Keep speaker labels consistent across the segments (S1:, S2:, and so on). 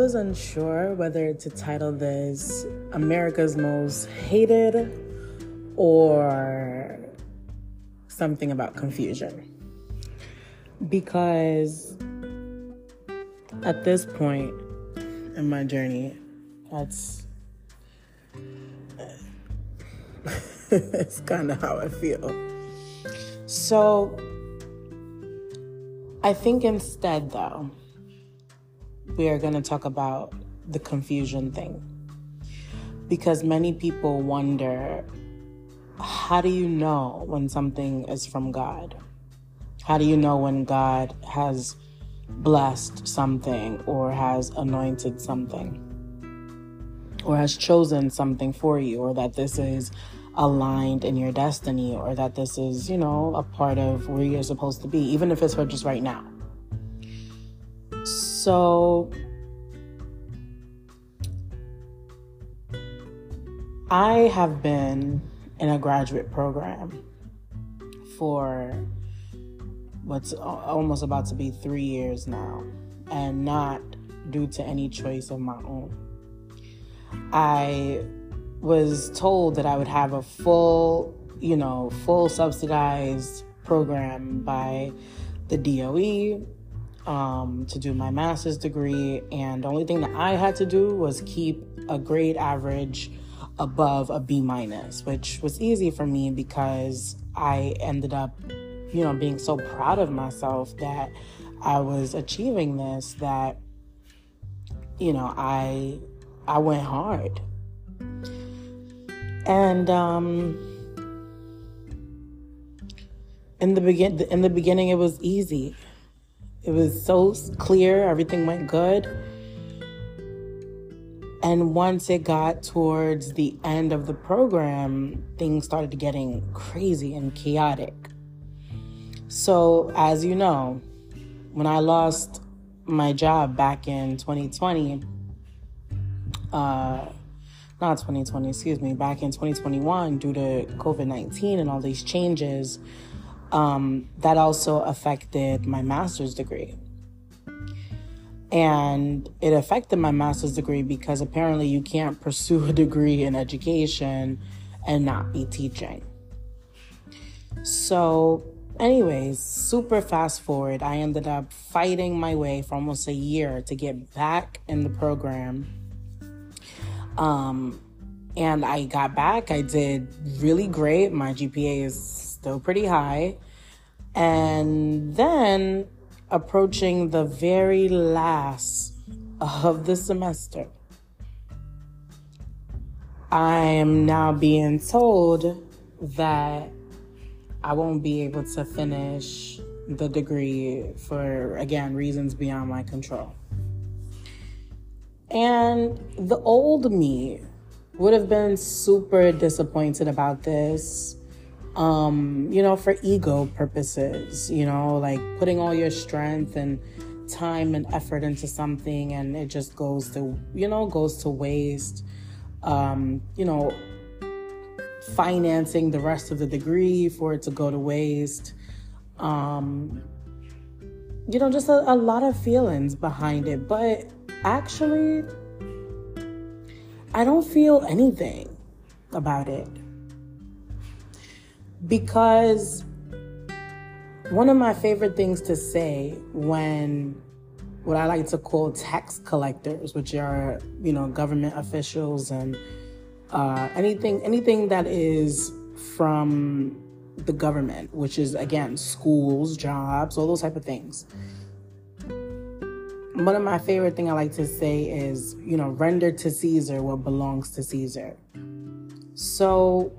S1: was unsure whether to title this America's Most Hated or something about confusion. Because at this point in my journey, that's it's kind of how I feel. So I think instead, though, we are going to talk about the confusion thing. Because many people wonder how do you know when something is from God? How do you know when God has blessed something or has anointed something or has chosen something for you or that this is aligned in your destiny or that this is, you know, a part of where you're supposed to be, even if it's for just right now. So, I have been in a graduate program for what's almost about to be three years now, and not due to any choice of my own. I was told that I would have a full, you know, full subsidized program by the DOE um, to do my master's degree, and the only thing that I had to do was keep a grade average above a B minus, which was easy for me because I ended up, you know, being so proud of myself that I was achieving this that, you know, I I went hard. And um, in the begin in the beginning, it was easy. It was so clear. Everything went good. And once it got towards the end of the program, things started getting crazy and chaotic. So, as you know, when I lost my job back in 2020, uh, not 2020, excuse me, back in 2021 due to COVID 19 and all these changes, um, that also affected my master's degree. And it affected my master's degree because apparently you can't pursue a degree in education and not be teaching. So, anyways, super fast forward, I ended up fighting my way for almost a year to get back in the program um, and I got back. I did really great. My GPA is still pretty high. And then, approaching the very last of the semester, I am now being told that I won't be able to finish the degree for, again, reasons beyond my control. And the old me would have been super disappointed about this. Um, you know, for ego purposes, you know, like putting all your strength and time and effort into something and it just goes to, you know, goes to waste. Um, you know, financing the rest of the degree for it to go to waste. Um, you know, just a, a lot of feelings behind it. But actually, I don't feel anything about it. Because one of my favorite things to say when what I like to call tax collectors, which are, you know, government officials and uh, anything anything that is from the government, which is again schools, jobs, all those type of things one of my favorite thing I like to say is, you know, render to Caesar what belongs to Caesar. So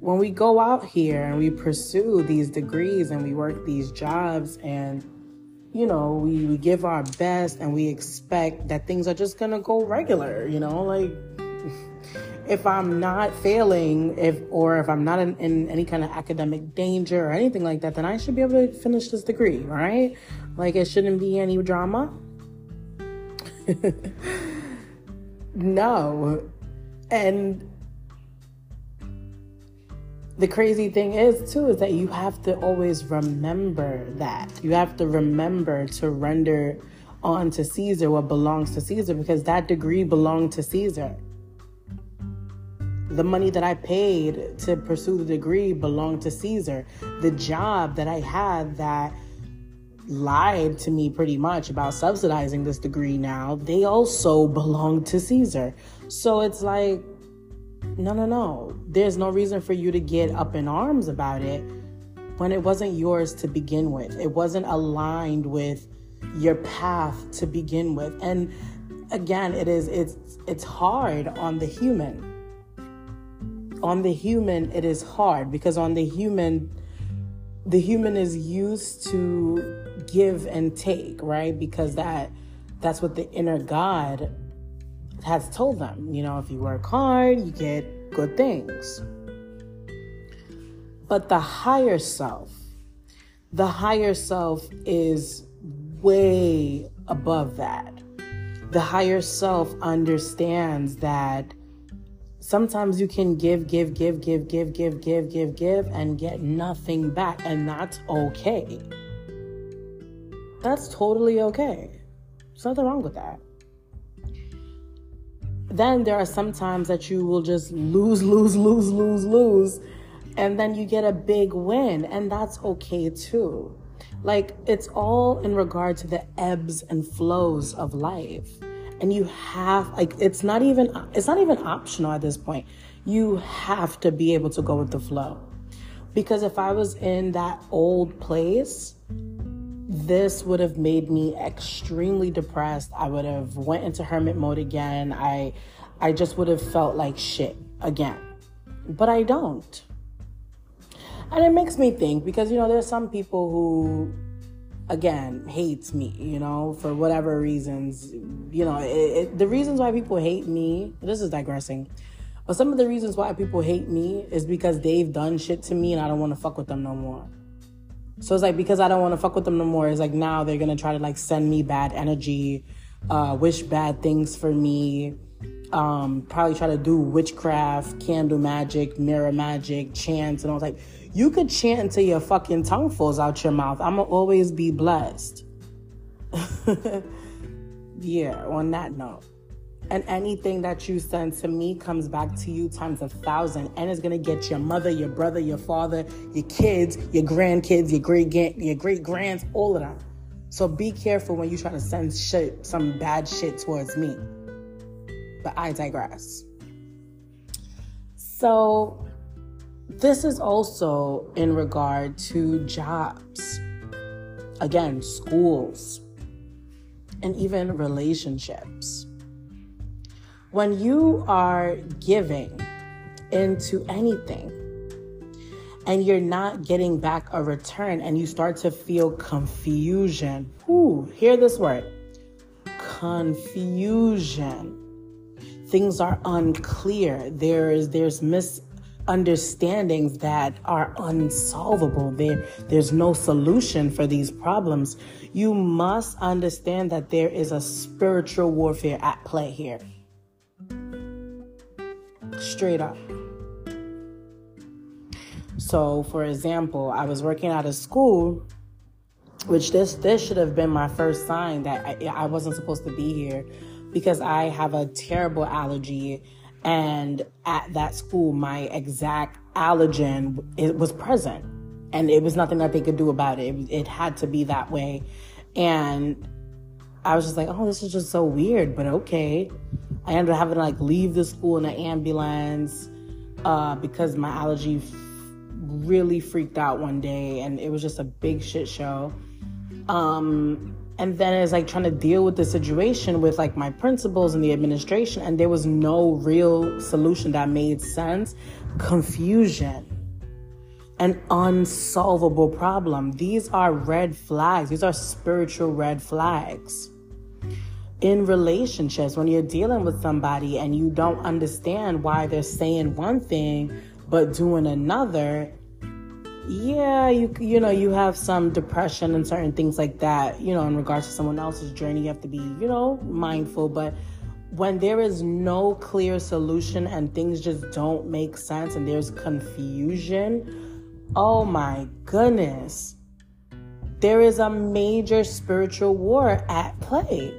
S1: when we go out here and we pursue these degrees and we work these jobs and you know, we, we give our best and we expect that things are just gonna go regular, you know, like if I'm not failing, if or if I'm not in, in, any kind of academic danger or anything like that, then I should be able to finish this degree, right? Like it shouldn't be any drama. no. And the crazy thing is, too, is that you have to always remember that. You have to remember to render on to Caesar what belongs to Caesar because that degree belonged to Caesar. The money that I paid to pursue the degree belonged to Caesar. The job that I had that lied to me pretty much about subsidizing this degree now, they also belong to Caesar. So it's like, no, no, no. There's no reason for you to get up in arms about it when it wasn't yours to begin with. It wasn't aligned with your path to begin with. And again, it is it's it's hard on the human. On the human it is hard because on the human the human is used to give and take, right? Because that that's what the inner God has told them. You know, if you work hard, you get good things. But the higher self, the higher self is way above that. The higher self understands that sometimes you can give, give, give, give, give, give, give, give, give, and get nothing back, and that's okay. That's totally okay. There's nothing wrong with that. Then there are some times that you will just lose, lose, lose, lose, lose and then you get a big win, and that's okay too. Like it's all in regard to the ebbs and flows of life. And you have like it's not even it's not even optional at this point. You have to be able to go with the flow. Because if I was in that old place, this would have made me extremely depressed. I would have went into hermit mode again. I I just would have felt like shit again. But I don't. And it makes me think because, you know, there's some people who, again, hates me, you know, for whatever reasons. You know, it, it, the reasons why people hate me, this is digressing, but some of the reasons why people hate me is because they've done shit to me and I don't want to fuck with them no more. So it's like because I don't want to fuck with them no more, it's like now they're gonna try to like send me bad energy, uh, wish bad things for me, um, probably try to do witchcraft, candle magic, mirror magic, chants, and I was like you could chant until your fucking tongue falls out your mouth. I'ma always be blessed. yeah, on that note. And anything that you send to me comes back to you times a thousand, and it's gonna get your mother, your brother, your father, your kids, your grandkids, your great your great grands, all of them. So be careful when you try to send shit, some bad shit towards me. But I digress. So this is also in regard to jobs, again, schools, and even relationships. When you are giving into anything and you're not getting back a return and you start to feel confusion, hear this word confusion. Things are unclear. There's mis understandings that are unsolvable. There, there's no solution for these problems. You must understand that there is a spiritual warfare at play here. Straight up. So, for example, I was working at a school, which this this should have been my first sign that I, I wasn't supposed to be here because I have a terrible allergy and at that school, my exact allergen it was present, and it was nothing that they could do about it. It, it had to be that way, and I was just like, oh, this is just so weird, but okay. I ended up having to like leave the school in an ambulance uh, because my allergy f- really freaked out one day, and it was just a big shit show. Um, and then it's like trying to deal with the situation with like my principals and the administration and there was no real solution that made sense. Confusion. An unsolvable problem. These are red flags. These are spiritual red flags in relationships when you're dealing with somebody and you don't understand why they're saying one thing but doing another yeah, you you know you have some depression and certain things like that. You know, in regards to someone else's journey, you have to be you know mindful. But when there is no clear solution and things just don't make sense and there's confusion, oh my goodness, there is a major spiritual war at play.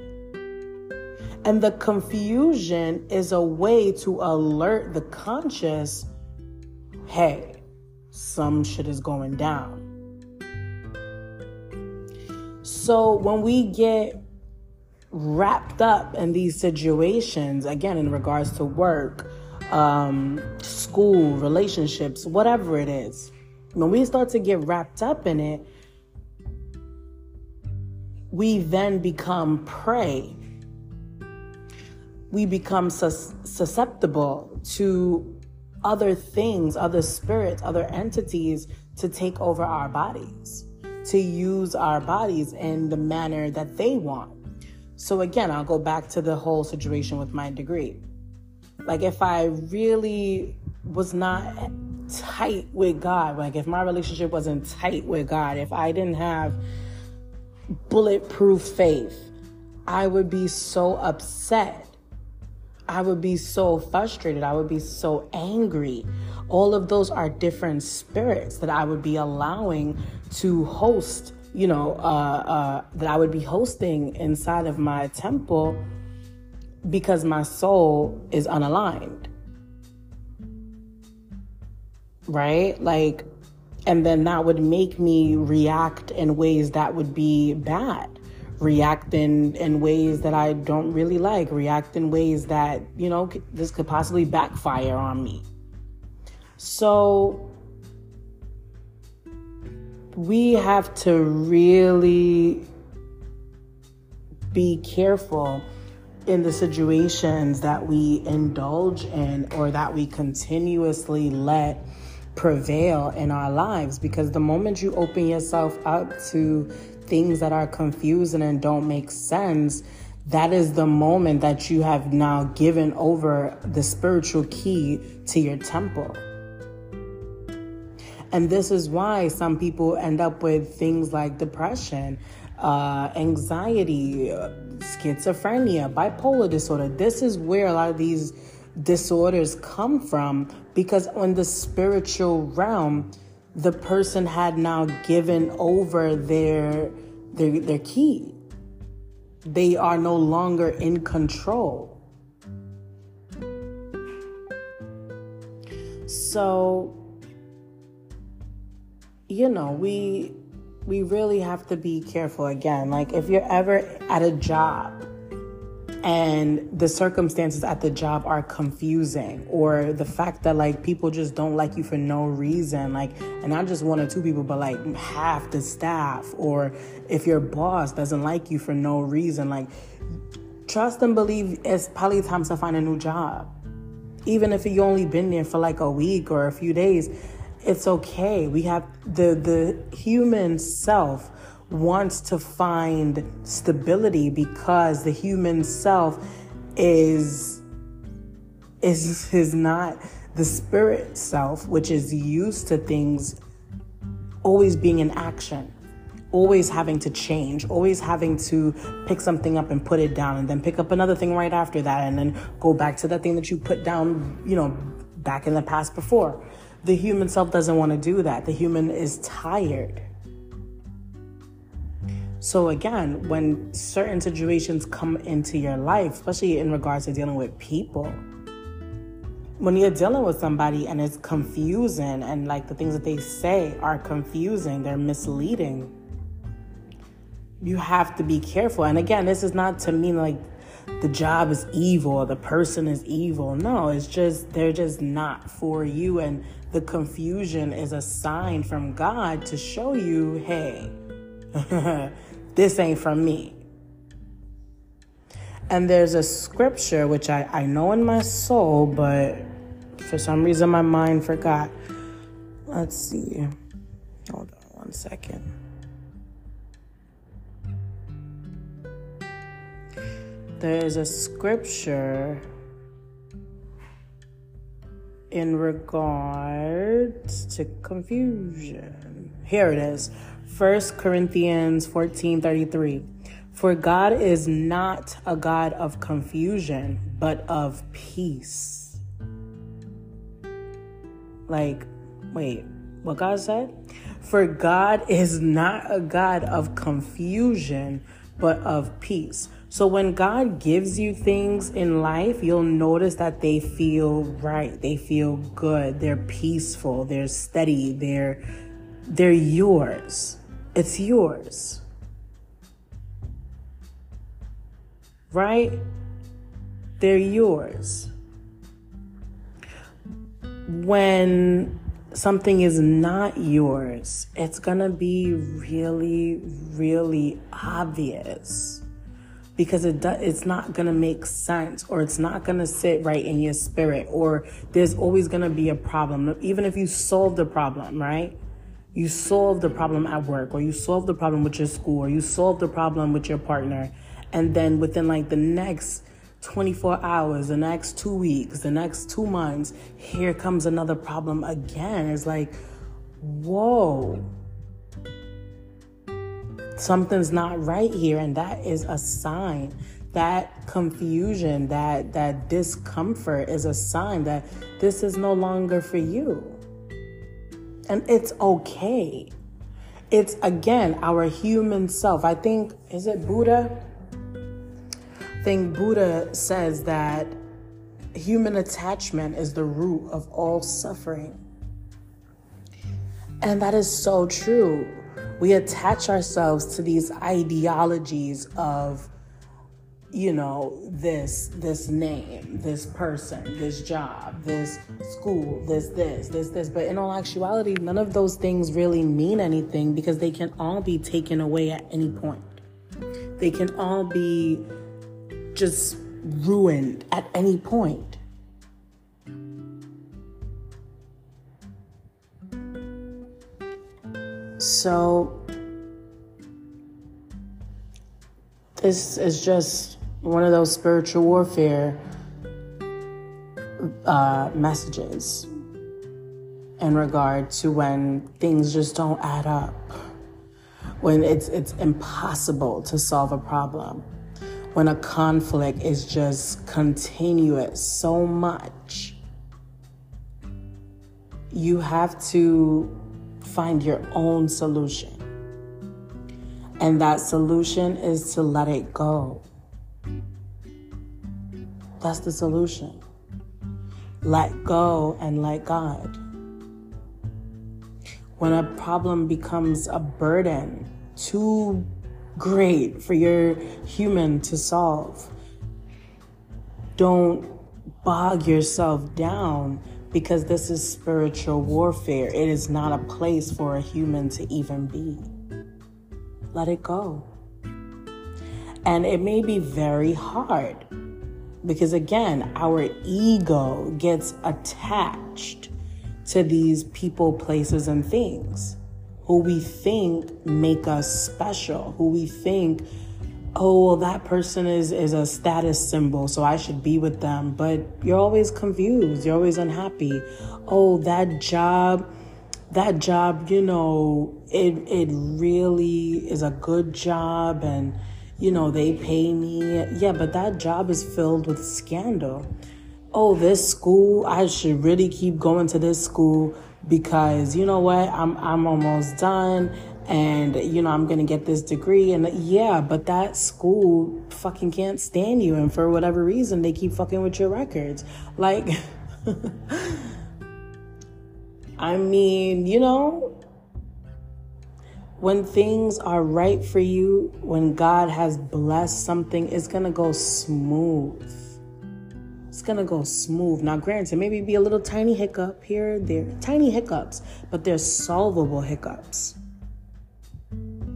S1: And the confusion is a way to alert the conscious hey, some shit is going down. So when we get wrapped up in these situations, again, in regards to work, um, school, relationships, whatever it is, when we start to get wrapped up in it, we then become prey. We become sus- susceptible to other things, other spirits, other entities to take over our bodies, to use our bodies in the manner that they want. So, again, I'll go back to the whole situation with my degree. Like, if I really was not tight with God, like if my relationship wasn't tight with God, if I didn't have bulletproof faith, I would be so upset. I would be so frustrated. I would be so angry. All of those are different spirits that I would be allowing to host, you know, uh, uh, that I would be hosting inside of my temple because my soul is unaligned. Right? Like, and then that would make me react in ways that would be bad react in, in ways that i don't really like react in ways that you know this could possibly backfire on me. So we have to really be careful in the situations that we indulge in or that we continuously let prevail in our lives because the moment you open yourself up to things that are confusing and don't make sense, that is the moment that you have now given over the spiritual key to your temple. And this is why some people end up with things like depression, uh, anxiety, schizophrenia, bipolar disorder. This is where a lot of these disorders come from because in the spiritual realm the person had now given over their their key. They are no longer in control. So you know we we really have to be careful again. Like if you're ever at a job and the circumstances at the job are confusing or the fact that like people just don't like you for no reason. Like and not just one or two people but like half the staff or if your boss doesn't like you for no reason like trust and believe it's probably time to find a new job. Even if you only been there for like a week or a few days it's okay. We have the the human self wants to find stability because the human self is is is not the spirit self which is used to things always being in action always having to change always having to pick something up and put it down and then pick up another thing right after that and then go back to that thing that you put down you know back in the past before. The human self doesn't want to do that. The human is tired so, again, when certain situations come into your life, especially in regards to dealing with people, when you're dealing with somebody and it's confusing and like the things that they say are confusing, they're misleading, you have to be careful. And again, this is not to mean like the job is evil the person is evil. No, it's just they're just not for you. And the confusion is a sign from God to show you, hey, this ain't from me. And there's a scripture which I, I know in my soul, but for some reason my mind forgot. Let's see. Hold on one second. There's a scripture in regards to confusion. Here it is. 1 Corinthians 14:33 For God is not a God of confusion, but of peace. Like, wait, what God said? For God is not a God of confusion, but of peace. So when God gives you things in life, you'll notice that they feel right. They feel good. They're peaceful. They're steady. They're they're yours. It's yours. Right? They're yours. When something is not yours, it's to be really really obvious because it do, it's not to make sense or it's not to sit right in your spirit or there's always to be a problem even if you solve the problem right you solve the problem at work or you solve the problem with your school or you solve the problem with your partner. And then within like the next 24 hours the next 2 weeks the next 2 months here comes another problem again. It's like whoa. Something's not right here and that is a sign. That confusion that that discomfort is a sign that this is no longer for you and it's okay. It's again our human self. I think is it buddha? I think buddha says that human attachment is the root of all suffering. And that is so true. We attach ourselves to these ideologies of you know this this name this person this job this school this this this this. But in all actuality none of those things really mean anything because they can all be taken away at any point. They can all be just ruined at any point. So, this is just one of those spiritual warfare uh, messages in regard to when things just don't add up, when it's it's impossible to solve a problem, when a conflict is just continuous so much. You have to find your own solution. And that solution is to let it go. That's the solution. Let go and let God. When a problem becomes a burden, too great for your human to solve, don't bog yourself down because this is spiritual warfare. It is not a place for a human to even be. Let it go. And it may be very hard because, again, our ego gets attached to these people, places, and things who we think make us special, who we think oh well that person is is a status symbol so i should be with them. But you're always confused. You're always unhappy. Oh that job that job you know it it really is a good job and you know they pay me. Yeah but that job is filled with scandal. Oh this school i should really keep going to this school because you know what i'm i'm almost done and you know i'm gonna get this degree. And yeah but that school fucking can't stand you. And for whatever reason they keep fucking with your records. Like i mean you know when things are right for you when god has blessed something it's gonna go smooth it's gonna go smooth. Now, granted, maybe be a little tiny hiccup here, there, tiny hiccups, but they're solvable hiccups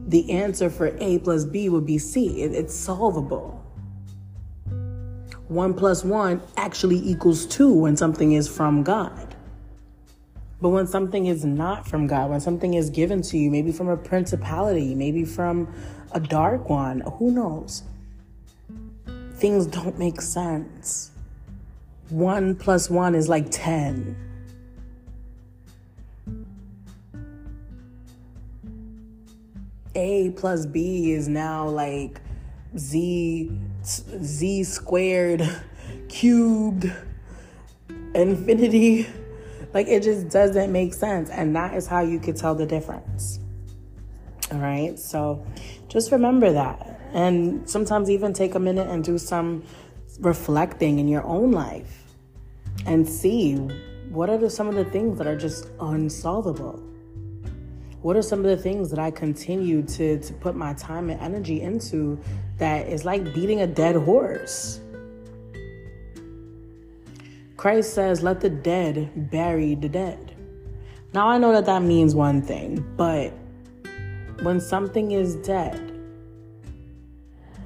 S1: the answer for A plus B would be C. It, it's solvable. One plus one actually equals two when something is from God. But when something is not from God, when something is given to you, maybe from a principality, maybe from a dark one, who knows? Things don't make sense. One plus one is like 10. A plus B is now like Z Z squared cubed infinity. Like it just doesn't make sense. And that is how you could tell the difference. All right. So just remember that. And sometimes even take a minute and do some reflecting in your own life and see what are the, some of the things that are just unsolvable. What are some of the things that I continue to, to put my time and energy into that is like beating a dead horse? Christ says, let the dead bury the dead. Now, I know that that means one thing, but when something is dead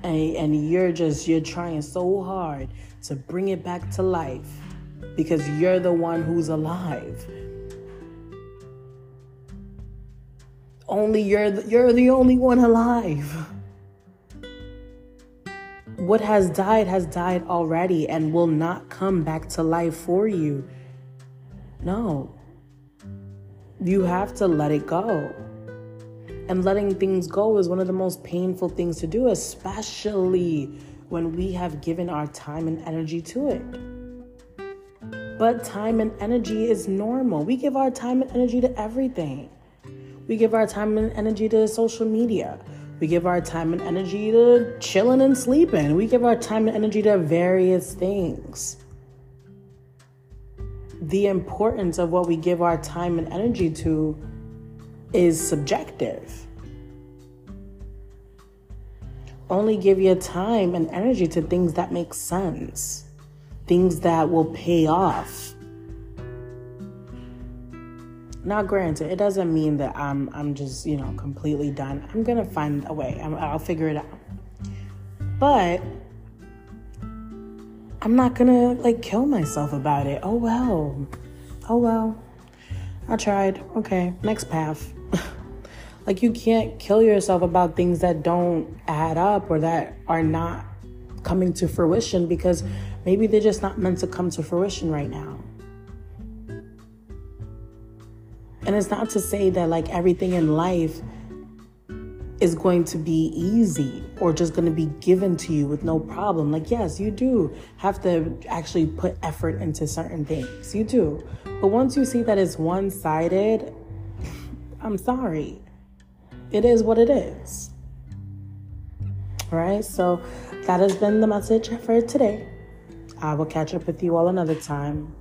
S1: and, and you're just, you're trying so hard to bring it back to life because you're the one who's alive. Only you're the, you're the only one alive what has died has died already and will not come back to life for you. No. You have to let it go. And letting things go is one of the most painful things to do, especially when we have given our time and energy to it. But time and energy is normal. We give our time and energy to everything. We give our time and energy to social media. We give our time and energy to chilling and sleeping. We give our time and energy to various things. The importance of what we give our time and energy to is subjective. Only give your time and energy to things that make sense, things that will pay off now, granted, it doesn't mean that I'm I'm just you know completely done. I'm gonna find a way. i will figure it out. But I'm not gonna like kill myself about it. Oh well. Oh well. I tried. Okay, next path. like you can't kill yourself about things that don't add up or that are not coming to fruition because maybe they're just not meant to come to fruition right now. And it's not to say that like everything in life is going to be easy or just going to be given to you with no problem. Like, yes, you do have to actually put effort into certain things. You do. But once you see that it's one sided, I'm sorry. It is what it is. All right. So that has been the message for today. I will catch up with you all another time.